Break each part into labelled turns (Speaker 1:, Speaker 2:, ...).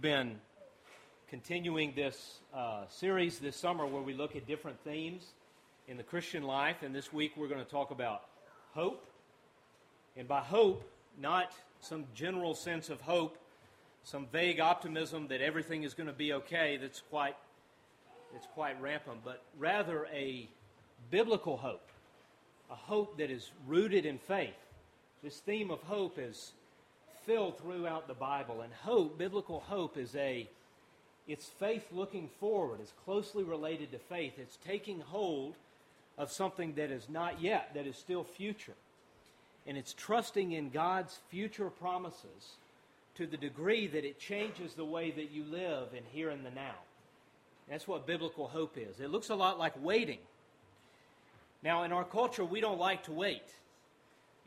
Speaker 1: Been continuing this uh, series this summer where we look at different themes in the Christian life, and this week we're going to talk about hope. And by hope, not some general sense of hope, some vague optimism that everything is going to be okay that's quite, that's quite rampant, but rather a biblical hope, a hope that is rooted in faith. This theme of hope is filled throughout the Bible. And hope, biblical hope, is a it's faith looking forward. It's closely related to faith. It's taking hold of something that is not yet, that is still future. And it's trusting in God's future promises to the degree that it changes the way that you live in here and the now. That's what biblical hope is. It looks a lot like waiting. Now, in our culture, we don't like to wait.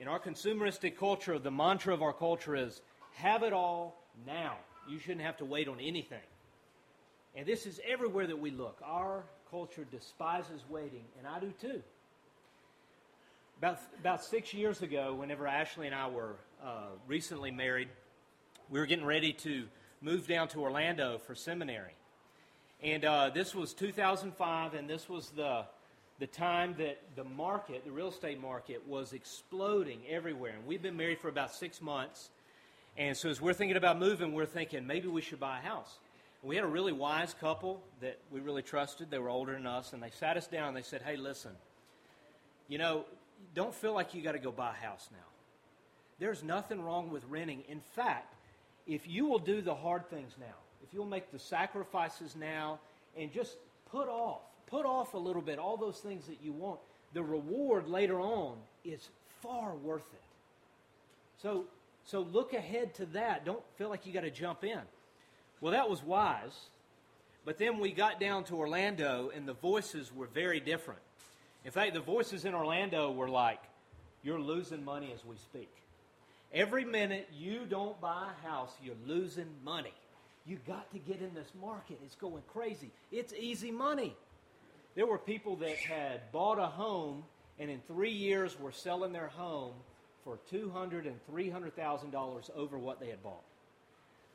Speaker 1: In our consumeristic culture, the mantra of our culture is have it all now. You shouldn't have to wait on anything. And this is everywhere that we look. Our culture despises waiting, and I do too. About, about six years ago, whenever Ashley and I were uh, recently married, we were getting ready to move down to Orlando for seminary. And uh, this was 2005, and this was the the time that the market, the real estate market, was exploding everywhere. And we've been married for about six months. And so as we're thinking about moving, we're thinking maybe we should buy a house. And we had a really wise couple that we really trusted. They were older than us. And they sat us down and they said, hey, listen, you know, don't feel like you got to go buy a house now. There's nothing wrong with renting. In fact, if you will do the hard things now, if you'll make the sacrifices now and just put off put off a little bit all those things that you want, the reward later on is far worth it. So, so look ahead to that. Don't feel like you got to jump in. Well, that was wise. But then we got down to Orlando, and the voices were very different. In fact, the voices in Orlando were like, You're losing money as we speak. Every minute you don't buy a house, you're losing money. You got to get in this market. It's going crazy. It's easy money. There were people that had bought a home and in three years were selling their home for $200,000 and $300,000 over what they had bought.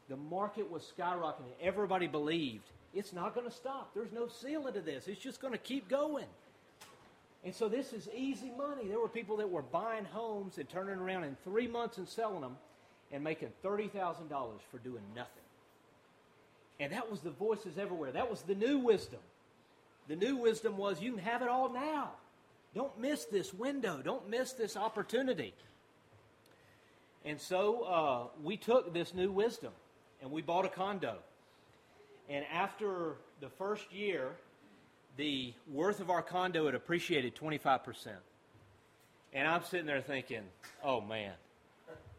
Speaker 1: The market was skyrocketing. Everybody believed it's not going to stop. There's no ceiling to this. It's just going to keep going. And so this is easy money. There were people that were buying homes and turning around in three months and selling them and making $30,000 for doing nothing. And that was the voices everywhere. That was the new wisdom. The new wisdom was you can have it all now. Don't miss this window. Don't miss this opportunity. And so uh, we took this new wisdom and we bought a condo. And after the first year, the worth of our condo had appreciated 25%. And I'm sitting there thinking, oh man,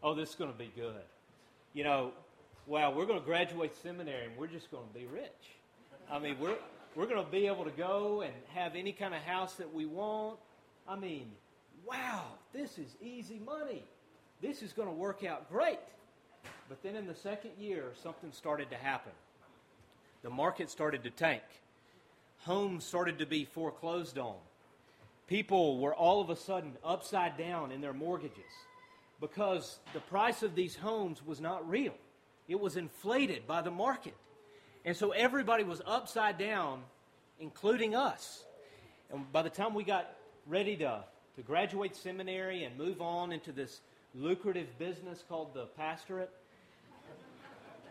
Speaker 1: oh, this is going to be good. You know, wow, we're going to graduate seminary and we're just going to be rich. I mean, we're, we're going to be able to go and have any kind of house that we want. I mean, wow, this is easy money. This is going to work out great. But then in the second year, something started to happen. The market started to tank. Homes started to be foreclosed on. People were all of a sudden upside down in their mortgages because the price of these homes was not real. It was inflated by the market. And so everybody was upside down, including us. And by the time we got ready to, to graduate seminary and move on into this lucrative business called the pastorate,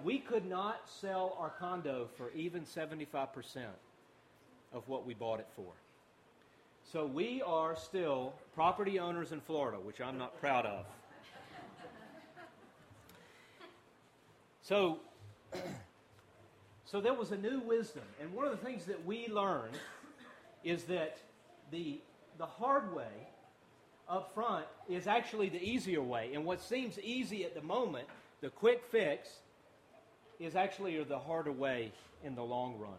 Speaker 1: we could not sell our condo for even 75% of what we bought it for. So we are still property owners in Florida, which I'm not proud of. So so there was a new wisdom. And one of the things that we learned is that the, the hard way up front is actually the easier way. And what seems easy at the moment, the quick fix, is actually the harder way in the long run.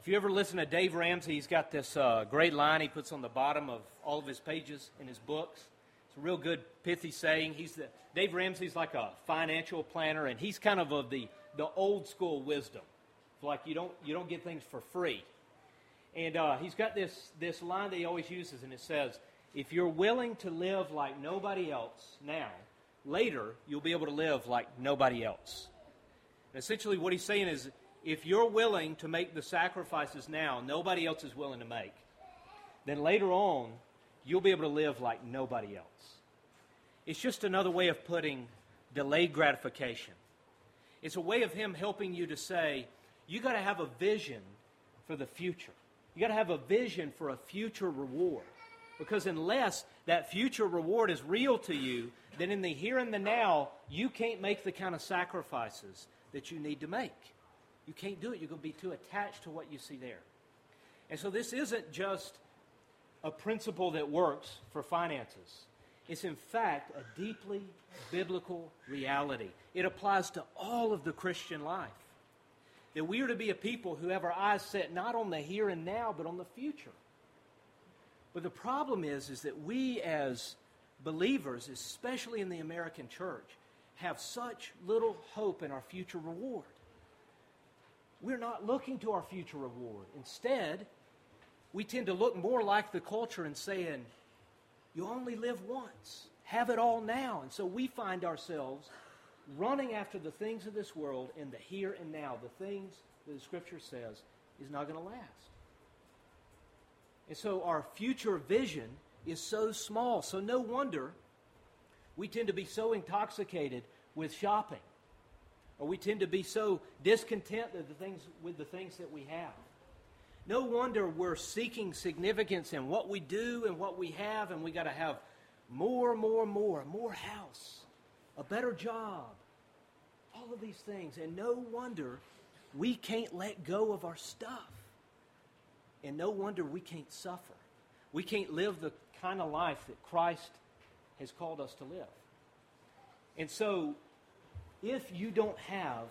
Speaker 1: If you ever listen to Dave Ramsey, he's got this uh, great line he puts on the bottom of all of his pages in his books. It's a real good pithy saying. He's the, Dave Ramsey's like a financial planner, and he's kind of of the the old school wisdom. It's like you don't you don't get things for free. And uh, he's got this this line that he always uses, and it says, "If you're willing to live like nobody else now, later you'll be able to live like nobody else." And essentially, what he's saying is if you're willing to make the sacrifices now, nobody else is willing to make, then later on, you'll be able to live like nobody else. It's just another way of putting delayed gratification. It's a way of him helping you to say, you got to have a vision for the future. You got to have a vision for a future reward. Because unless that future reward is real to you, then in the here and the now, you can't make the kind of sacrifices that you need to make. You can't do it. You're going to be too attached to what you see there. And so this isn't just a principle that works for finances. It's in fact a deeply biblical reality. It applies to all of the Christian life. That we are to be a people who have our eyes set not on the here and now, but on the future. But the problem is, is that we as believers, especially in the American church, have such little hope in our future reward. We're not looking to our future reward. Instead, we tend to look more like the culture and saying, you only live once. Have it all now. And so we find ourselves running after the things of this world in the here and now, the things that the Scripture says is not going to last. And so our future vision is so small. So no wonder we tend to be so intoxicated with shopping. Or we tend to be so discontent with the things, with the things that we have. No wonder we're seeking significance in what we do and what we have, and we got to have more, more, more, more house, a better job, all of these things. And no wonder we can't let go of our stuff. And no wonder we can't suffer. We can't live the kind of life that Christ has called us to live. And so, if you don't have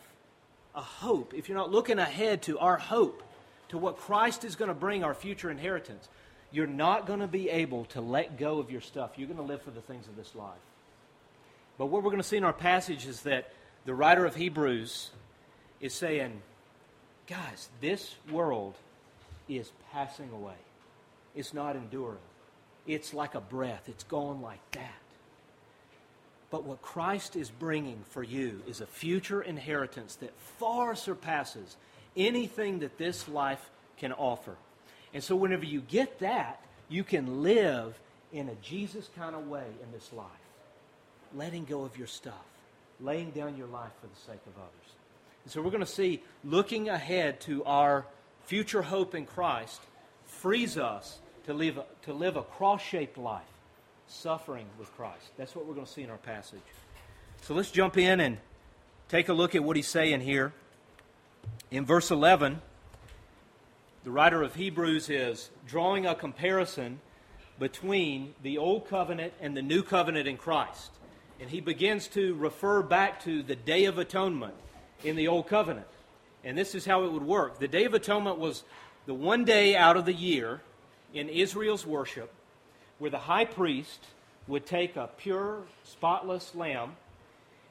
Speaker 1: a hope, if you're not looking ahead to our hope, to what Christ is going to bring our future inheritance, you're not going to be able to let go of your stuff. You're going to live for the things of this life. But what we're going to see in our passage is that the writer of Hebrews is saying, guys, this world is passing away. It's not enduring. It's like a breath, it's gone like that. But what Christ is bringing for you is a future inheritance that far surpasses anything that this life can offer. And so, whenever you get that, you can live in a Jesus kind of way in this life, letting go of your stuff, laying down your life for the sake of others. And so, we're going to see looking ahead to our future hope in Christ frees us to live, to live a cross shaped life, suffering with Christ. That's what we're going to see in our passage. So, let's jump in and take a look at what he's saying here. In verse 11, the writer of Hebrews is drawing a comparison between the Old Covenant and the New Covenant in Christ. And he begins to refer back to the Day of Atonement in the Old Covenant. And this is how it would work. The Day of Atonement was the one day out of the year in Israel's worship where the high priest would take a pure, spotless lamb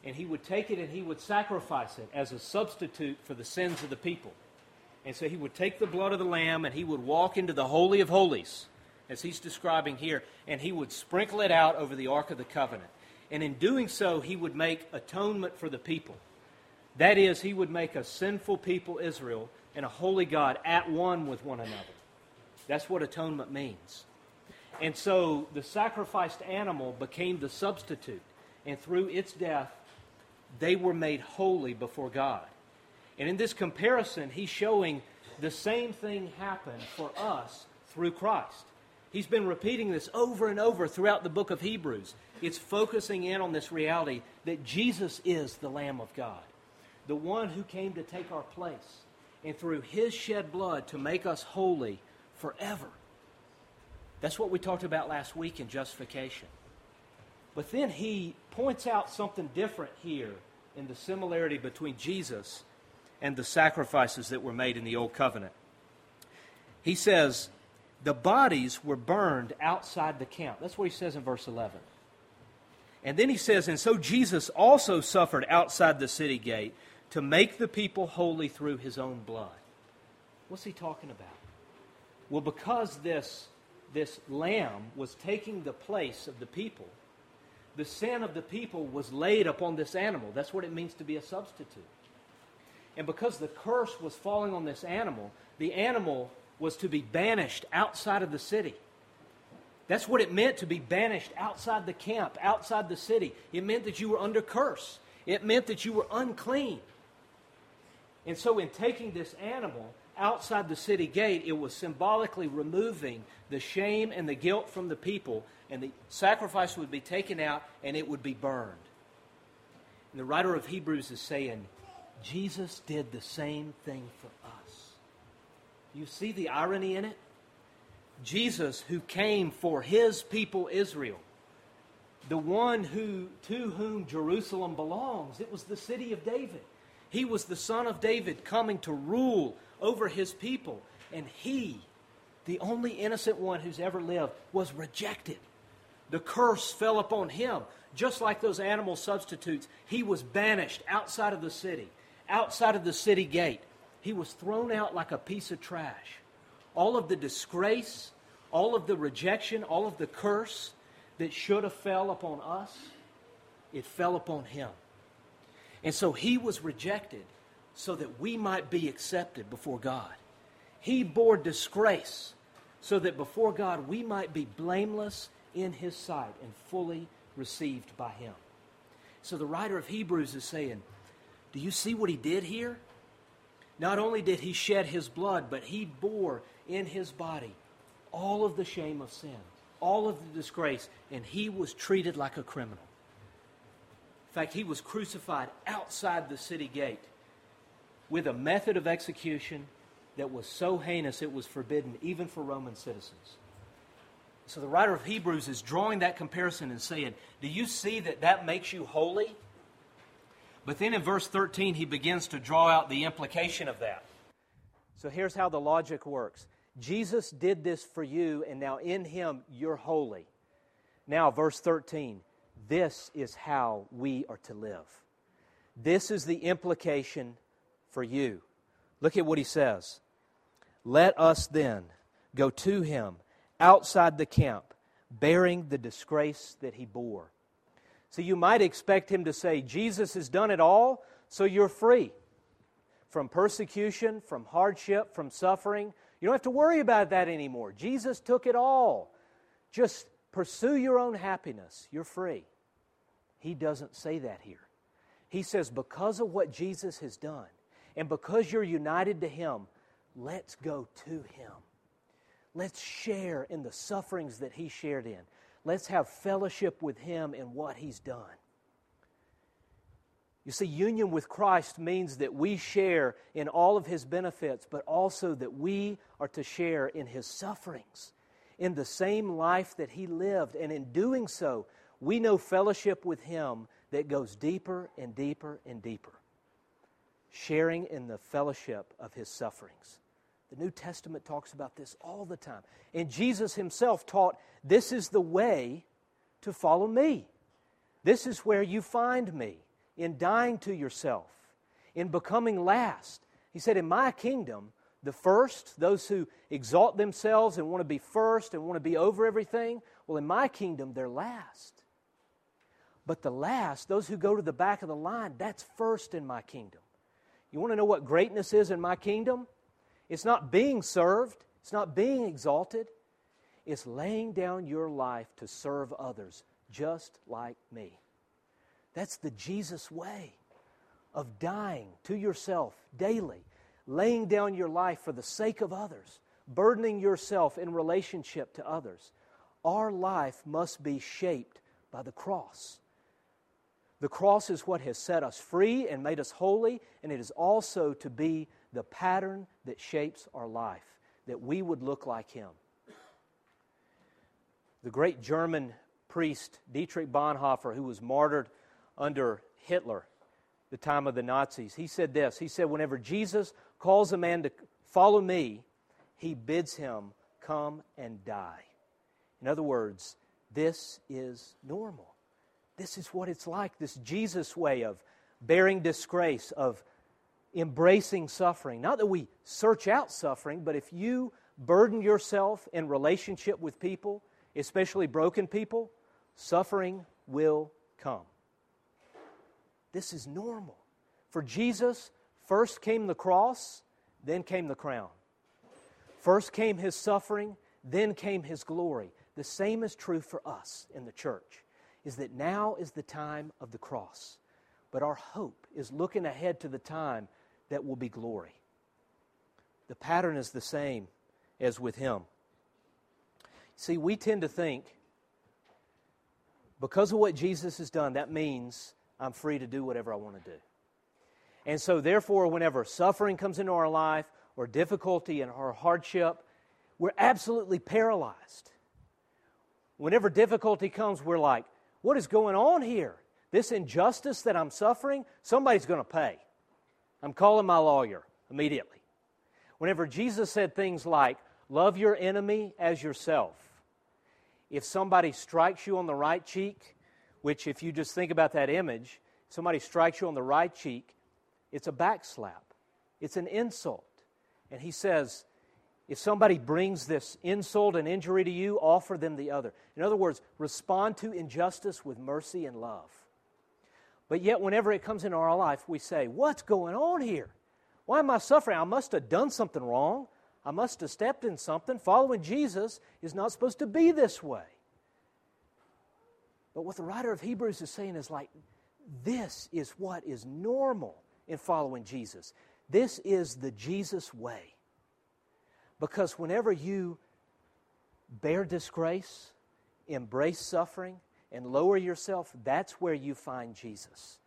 Speaker 1: and he would take it and he would sacrifice it as a substitute for the sins of the people. And so he would take the blood of the lamb and he would walk into the Holy of Holies, as he's describing here, and he would sprinkle it out over the Ark of the Covenant. And in doing so, he would make atonement for the people. That is, he would make a sinful people, Israel, and a holy God at one with one another. That's what atonement means. And so the sacrificed animal became the substitute. And through its death, they were made holy before God. And in this comparison, he's showing the same thing happened for us through Christ. He's been repeating this over and over throughout the book of Hebrews. It's focusing in on this reality that Jesus is the Lamb of God, the one who came to take our place, and through his shed blood to make us holy forever. That's what we talked about last week in justification. But then he points out something different here in the similarity between Jesus and the sacrifices that were made in the Old Covenant. He says, the bodies were burned outside the camp. That's what he says in verse 11. And then he says, And so Jesus also suffered outside the city gate to make the people holy through his own blood. What's he talking about? Well, because this, this lamb was taking the place of the people, the sin of the people was laid upon this animal. That's what it means to be a substitute. And because the curse was falling on this animal, the animal was to be banished outside of the city. That's what it meant to be banished outside the camp, outside the city. It meant that you were under curse, it meant that you were unclean. And so, in taking this animal outside the city gate, it was symbolically removing the shame and the guilt from the people, and the sacrifice would be taken out and it would be burned. And the writer of Hebrews is saying, Jesus did the same thing for us. You see the irony in it? Jesus, who came for his people Israel, the one who, to whom Jerusalem belongs, it was the city of David. He was the son of David coming to rule over his people. And he, the only innocent one who's ever lived, was rejected. The curse fell upon him. Just like those animal substitutes, he was banished outside of the city, outside of the city gate. He was thrown out like a piece of trash. All of the disgrace, all of the rejection, all of the curse that should have fell upon us, it fell upon him. And so he was rejected so that we might be accepted before God. He bore disgrace so that before God we might be blameless in his sight and fully received by him. So the writer of Hebrews is saying, Do you see what he did here? Not only did he shed his blood, but he bore in his body all of the shame of sin, all of the disgrace, and he was treated like a criminal. In fact, he was crucified outside the city gate with a method of execution that was so heinous it was forbidden even for Roman citizens. So the writer of Hebrews is drawing that comparison and saying, Do you see that that makes you holy? But then in verse 13, he begins to draw out the implication of that. So here's how the logic works Jesus did this for you, and now in him you're holy. Now, verse 13, this is how we are to live. This is the implication for you. Look at what he says. Let us then go to him outside the camp, bearing the disgrace that he bore. So you might expect him to say, Jesus has done it all, so you're free from persecution, from hardship, from suffering. You don't have to worry about that anymore. Jesus took it all. Just pursue your own happiness. You're free. He doesn't say that here. He says, because of what Jesus has done, and because you're united to Him, let's go to Him. Let's share in the sufferings that He shared in. Let's have fellowship with Him in what He's done. You see, union with Christ means that we share in all of His benefits, but also that we are to share in His sufferings, in the same life that He lived. And in doing so, we know fellowship with Him that goes deeper and deeper and deeper sharing in the fellowship of his sufferings. The New Testament talks about this all the time. And Jesus himself taught this is the way to follow me. This is where you find me in dying to yourself, in becoming last. He said, In my kingdom, the first, those who exalt themselves and want to be first and want to be over everything, well, in my kingdom, they're last. But the last, those who go to the back of the line, that's first in my kingdom. You want to know what greatness is in my kingdom? It's not being served, it's not being exalted. It's laying down your life to serve others just like me. That's the Jesus way of dying to yourself daily, laying down your life for the sake of others, burdening yourself in relationship to others. Our life must be shaped by the cross. The cross is what has set us free and made us holy, and it is also to be the pattern that shapes our life, that we would look like Him. The great German priest Dietrich Bonhoeffer, who was martyred under Hitler, the time of the Nazis, he said this. He said, Whenever Jesus calls a man to follow me, he bids him come and die. In other words, this is normal. This is what it's like this Jesus way of bearing disgrace, of embracing suffering. Not that we search out suffering, but if you burden yourself in relationship with people, especially broken people, suffering will come. This is normal. For Jesus, First came the cross, then came the crown. First came his suffering, then came his glory. The same is true for us in the church, is that now is the time of the cross. But our hope is looking ahead to the time that will be glory. The pattern is the same as with him. See, we tend to think because of what Jesus has done, that means I'm free to do whatever I want to do. And so, therefore, whenever suffering comes into our life or difficulty and or hardship, we're absolutely paralyzed. Whenever difficulty comes, we're like, what is going on here? This injustice that I'm suffering, somebody's going to pay. I'm calling my lawyer immediately. Whenever Jesus said things like, love your enemy as yourself, if somebody strikes you on the right cheek, which, if you just think about that image, somebody strikes you on the right cheek, it's a backslap, it's an insult. And he says, if somebody brings this insult and injury to you, offer them the other. In other words, respond to injustice with mercy and love. But yet, whenever it comes into our life, we say, What's going on here? Why am I suffering? I must have done something wrong. I must have stepped in something. Following Jesus is not supposed to be this way. But what the writer of Hebrews is saying is like, this is what is normal in following Jesus. This is the Jesus way. Because whenever you bear disgrace, embrace suffering, and lower yourself, that's where you find Jesus.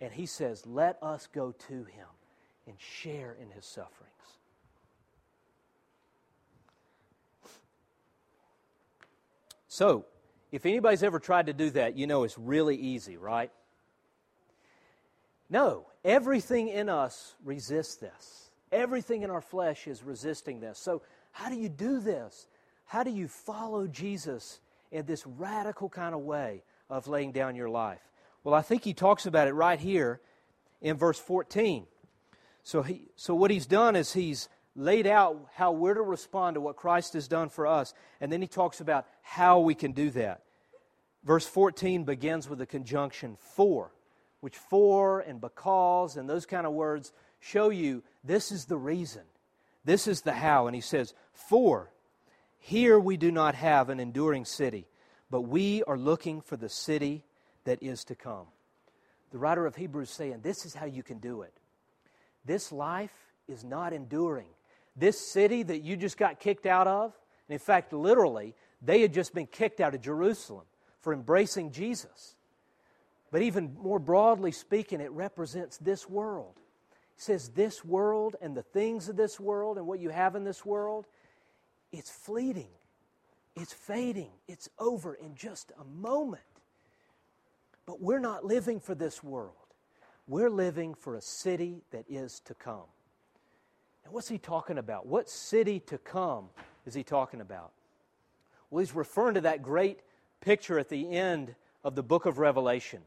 Speaker 1: And he says, Let us go to him and share in his sufferings. So, if anybody's ever tried to do that, you know it's really easy, right? No, everything in us resists this. Everything in our flesh is resisting this. So, how do you do this? How do you follow Jesus in this radical kind of way of laying down your life? Well, I think he talks about it right here in verse 14. So, he, so what he's done is he's laid out how we're to respond to what Christ has done for us, and then he talks about how we can do that. Verse 14 begins with the conjunction for which for and because and those kind of words show you this is the reason. This is the how. And he says, For here we do not have an enduring city, but we are looking for the city that is to come. The writer of Hebrews saying, This is how you can do it. This life is not enduring. This city that you just got kicked out of, and in fact, literally, they had just been kicked out of Jerusalem for embracing Jesus. But even more broadly speaking, it represents this world. Says, This world and the things of this world and what you have in this world, it's fleeting, it's fading, it's over in just a moment. But we're not living for this world, we're living for a city that is to come. And what's he talking about? What city to come is he talking about? Well, he's referring to that great picture at the end of the book of Revelation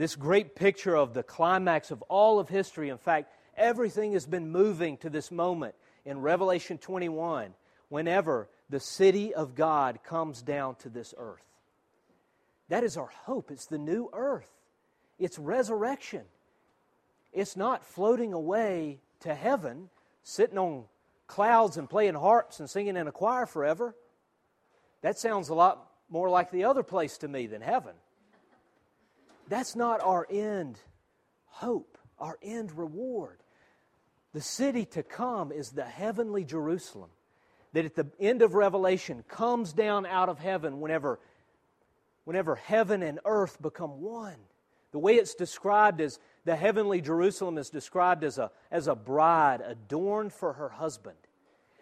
Speaker 1: this great picture of the climax of all of history. In fact, everything has been moving to this moment in Revelation 21 whenever the city of God comes down to this earth. That is our hope. It's the new earth, it's resurrection. It's not floating away to heaven, sitting on clouds and playing harps and singing in a choir forever. That sounds a lot more like the other place to me than heaven. That's not our end hope, our end reward. The city to come is the heavenly Jerusalem that at the end of Revelation comes down out of heaven whenever, whenever heaven and earth become one. The way it's described is the heavenly Jerusalem is described as a, as a bride adorned for her husband.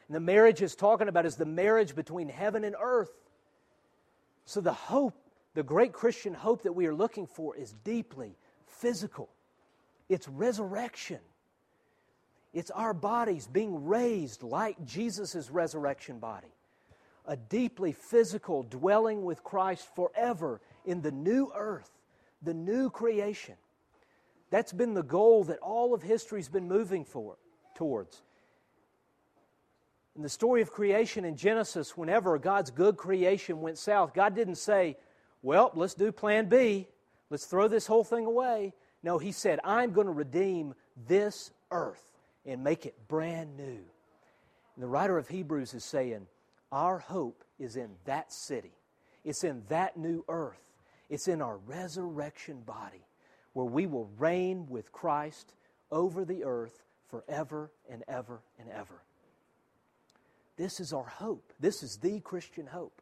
Speaker 1: And the marriage is talking about is the marriage between heaven and earth. So the hope the great Christian hope that we are looking for is deeply physical. It's resurrection. It's our bodies being raised like Jesus' resurrection body. A deeply physical dwelling with Christ forever in the new earth, the new creation. That's been the goal that all of history's been moving for, towards. In the story of creation in Genesis, whenever God's good creation went south, God didn't say, well, let's do plan B. Let's throw this whole thing away. No, he said, I'm going to redeem this
Speaker 2: earth and make it brand new. And the writer of Hebrews is saying, Our hope is in that city, it's in that new earth, it's in our resurrection body, where we will reign with Christ over the earth forever and ever and ever. This is our hope. This is the Christian hope.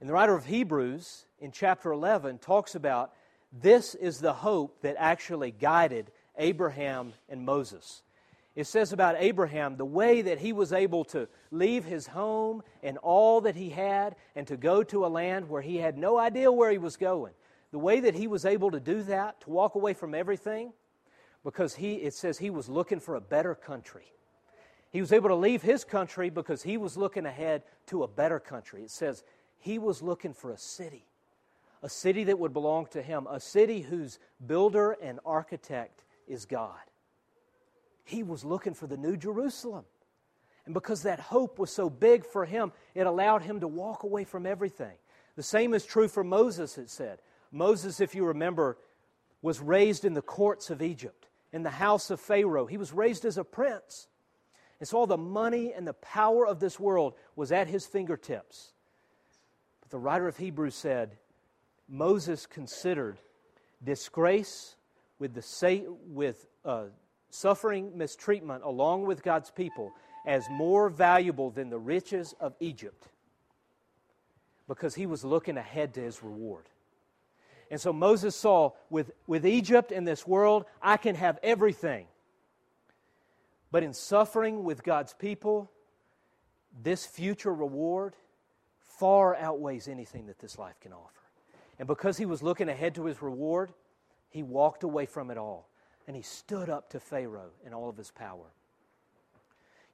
Speaker 2: And the writer of Hebrews in chapter 11 talks about this is the hope that actually guided Abraham and Moses. It says about Abraham the way that he was able to leave his home and all that he had and to go to a land where he had no idea where he was going. The way that he was able to do that, to walk away from everything, because he, it says he was looking for a better country. He was able to leave his country because he was looking ahead to a better country. It says he was looking for a city, a city that would belong to him, a city whose builder and architect is God. He was looking for the New Jerusalem. And because that hope was so big for him, it allowed him to walk away from everything. The same is true for Moses, it said. Moses, if you remember, was raised in the courts of Egypt, in the house of Pharaoh. He was raised as a prince. And so all the money and the power of this world was at his fingertips. But the writer of Hebrews said Moses considered disgrace with, the, with uh, suffering mistreatment along with God's people as more valuable than the riches of Egypt because he was looking ahead to his reward. And so Moses saw with, with Egypt in this world, I can have everything. But in suffering with God's people, this future reward far outweighs anything that this life can offer. And because he was looking ahead to his reward, he walked away from it all and he stood up to Pharaoh in all of his power.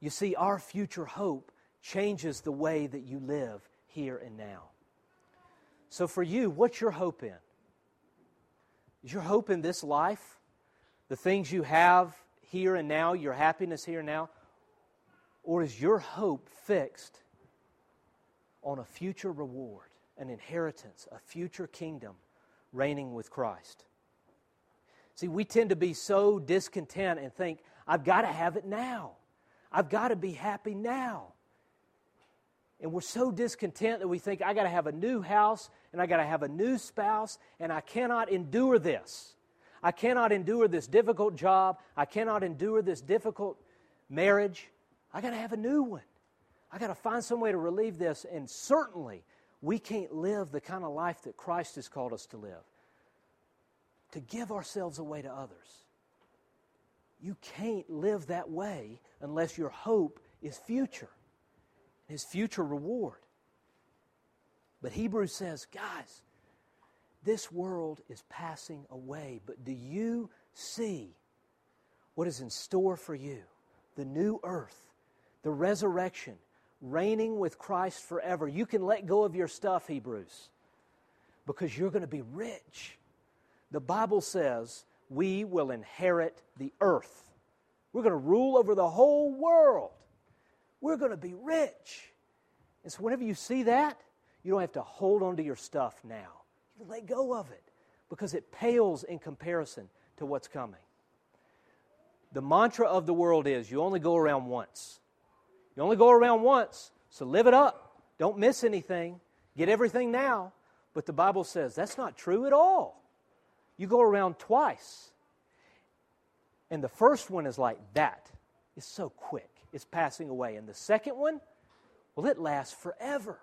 Speaker 2: You see, our future hope changes the way that you live here and now. So, for you, what's your hope in? Is your hope in this life? The things you have here and now, your happiness here and now? Or is your hope fixed on a future reward, an inheritance, a future kingdom reigning with Christ? See, we tend to be so discontent and think, I've got to have it now. I've got to be happy now. And we're so discontent that we think, I got to have a new house and I got to have a new spouse and I cannot endure this. I cannot endure this difficult job. I cannot endure this difficult marriage. I got to have a new one. I got to find some way to relieve this. And certainly, we can't live the kind of life that Christ has called us to live to give ourselves away to others. You can't live that way unless your hope is future, his future reward. But Hebrews says, guys, this world is passing away, but do you see what is in store for you? The new earth, the resurrection, reigning with Christ forever. You can let go of your stuff, Hebrews, because you're going to be rich the Bible says we will inherit the earth. We're going to rule over the whole world. We're going to be rich. And so, whenever you see that, you don't have to hold on to your stuff now. You let go of it because it pales in comparison to what's coming. The mantra of the world is you only go around once. You only go around once, so live it up. Don't miss anything. Get everything now. But the Bible says that's not true at all. You go around twice. And the first one is like that. It's so quick, it's passing away. And the second one, well, it lasts forever.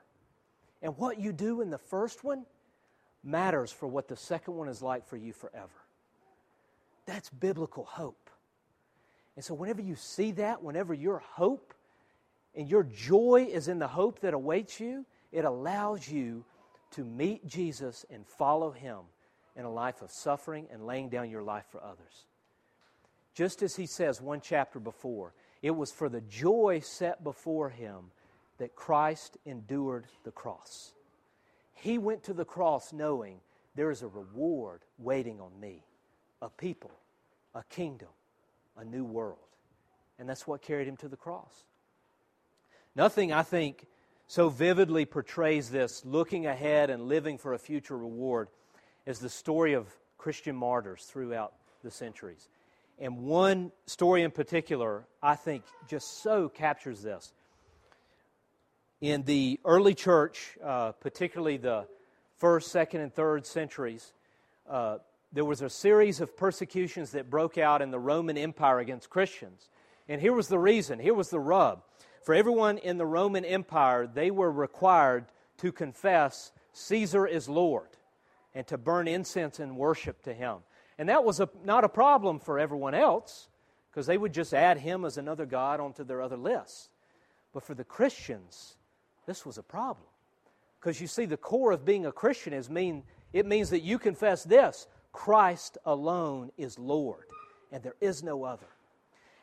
Speaker 2: And what you do in the first one matters for what the second one is like for you forever. That's biblical hope. And so, whenever you see that, whenever your hope and your joy is in the hope that awaits you, it allows you to meet Jesus and follow him in a life of suffering and laying down your life for others. Just as he says one chapter before, it was for the joy set before him that Christ endured the cross. He went to the cross knowing there is a reward waiting on me a people, a kingdom, a new world. And that's what carried him to the cross. Nothing, I think, so vividly portrays this looking ahead and living for a future reward as the story of Christian martyrs throughout the centuries. And one story in particular, I think, just so captures this. In the early church, uh, particularly the first, second, and third centuries, uh, there was a series of persecutions that broke out in the Roman Empire against Christians. And here was the reason, here was the rub. For everyone in the Roman Empire, they were required to confess Caesar is Lord and to burn incense and worship to him. And that was a, not a problem for everyone else because they would just add him as another God onto their other lists. But for the Christians, this was a problem. Because you see, the core of being a Christian is mean it means that you confess this Christ alone is Lord, and there is no other.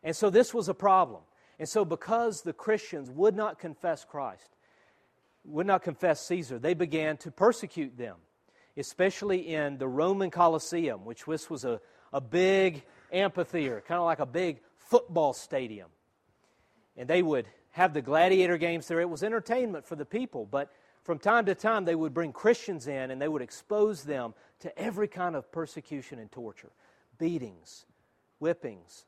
Speaker 2: And so this was a problem. And so, because the Christians would not confess Christ, would not confess Caesar, they began to persecute them, especially in the Roman Colosseum, which this was a, a big amphitheater, kind of like a big football stadium. And they would have the gladiator games there. It was entertainment for the people, but from time to time they would bring Christians in and they would expose them to every kind of persecution and torture beatings, whippings,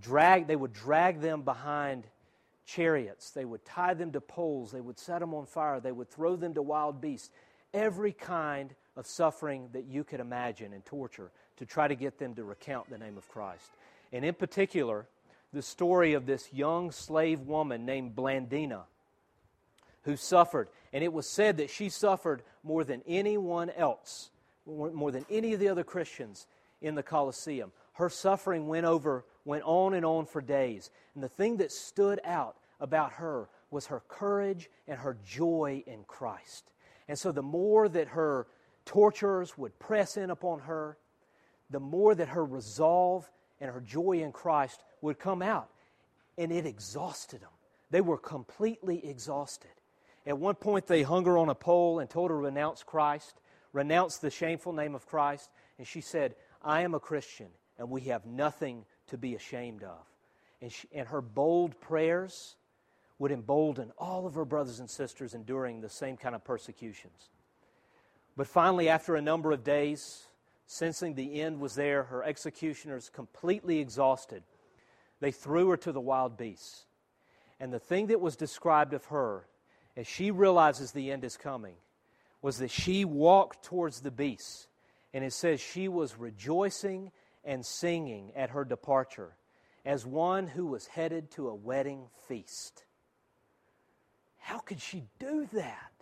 Speaker 2: drag, they would drag them behind chariots. They would tie them to poles. They would set them on fire. They would throw them to wild beasts. Every kind of suffering that you could imagine and torture to try to get them to recount the name of Christ. And in particular, the story of this young slave woman named Blandina who suffered. And it was said that she suffered more than anyone else, more than any of the other Christians in the Colosseum. Her suffering went over went on and on for days. And the thing that stood out about her was her courage and her joy in Christ. And so the more that her torturers would press in upon her, the more that her resolve and her joy in Christ would come out. And it exhausted them. They were completely exhausted. At one point, they hung her on a pole and told her to renounce Christ, renounce the shameful name of Christ. And she said, I am a Christian, and we have nothing to be ashamed of. And, she, and her bold prayers would embolden all of her brothers and sisters enduring the same kind of persecutions. But finally, after a number of days, sensing the end was there, her executioners, completely exhausted, they threw her to the wild beasts. And the thing that was described of her, as she realizes the end is coming, was that she walked towards the beasts. And it says she was rejoicing and singing at her departure as one who was headed to a wedding feast. How could she do that?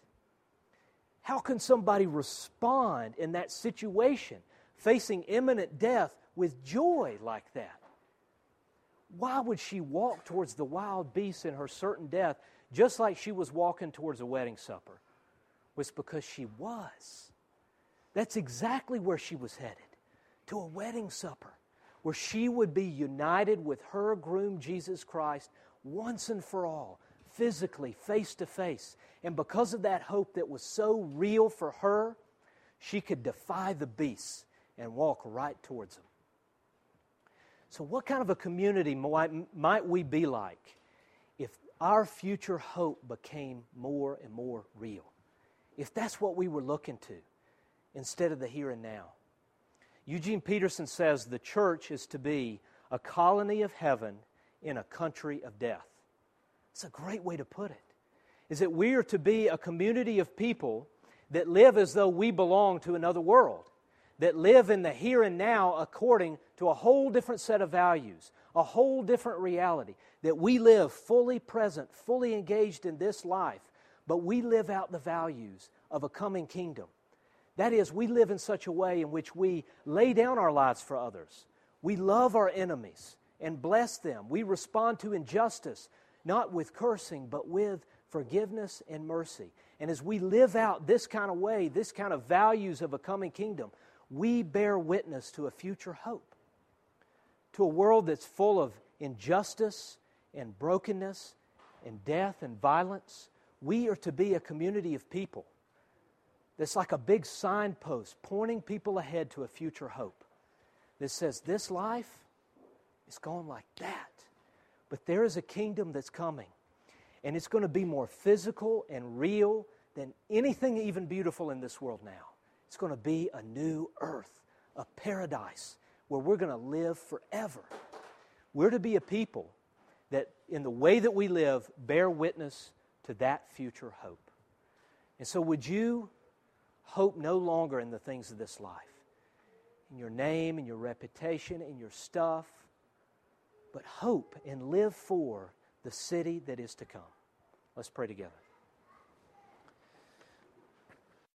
Speaker 2: How can somebody respond in that situation, facing imminent death, with joy like that? Why would she walk towards the wild beasts in her certain death just like she was walking towards a wedding supper? Was because she was. That's exactly where she was headed to a wedding supper where she would be united with her groom, Jesus Christ, once and for all, physically, face to face. And because of that hope that was so real for her, she could defy the beasts and walk right towards them. So, what kind of a community might, might we be like if our future hope became more and more real? If that's what we were looking to instead of the here and now? Eugene Peterson says the church is to be a colony of heaven in a country of death. It's a great way to put it. Is that we are to be a community of people that live as though we belong to another world, that live in the here and now according to a whole different set of values, a whole different reality, that we live fully present, fully engaged in this life, but we live out the values of a coming kingdom that is, we live in such a way in which we lay down our lives for others. We love our enemies and bless them. We respond to injustice, not with cursing, but with forgiveness and mercy. And as we live out this kind of way, this kind of values of a coming kingdom, we bear witness to a future hope, to a world that's full of injustice and brokenness and death and violence. We are to be a community of people that's like a big signpost pointing people ahead to a future hope that says this life is going like that. But there is a kingdom that's coming, and it's going to be more physical and real than anything even beautiful in this world now. It's going to be a new earth, a paradise where we're going to live forever. We're to be a people that, in the way that we live, bear witness to that future hope. And so, would you hope no longer in the things of this life, in your name, in your reputation, in your stuff, but hope and live for the city that is to come? Let's pray together.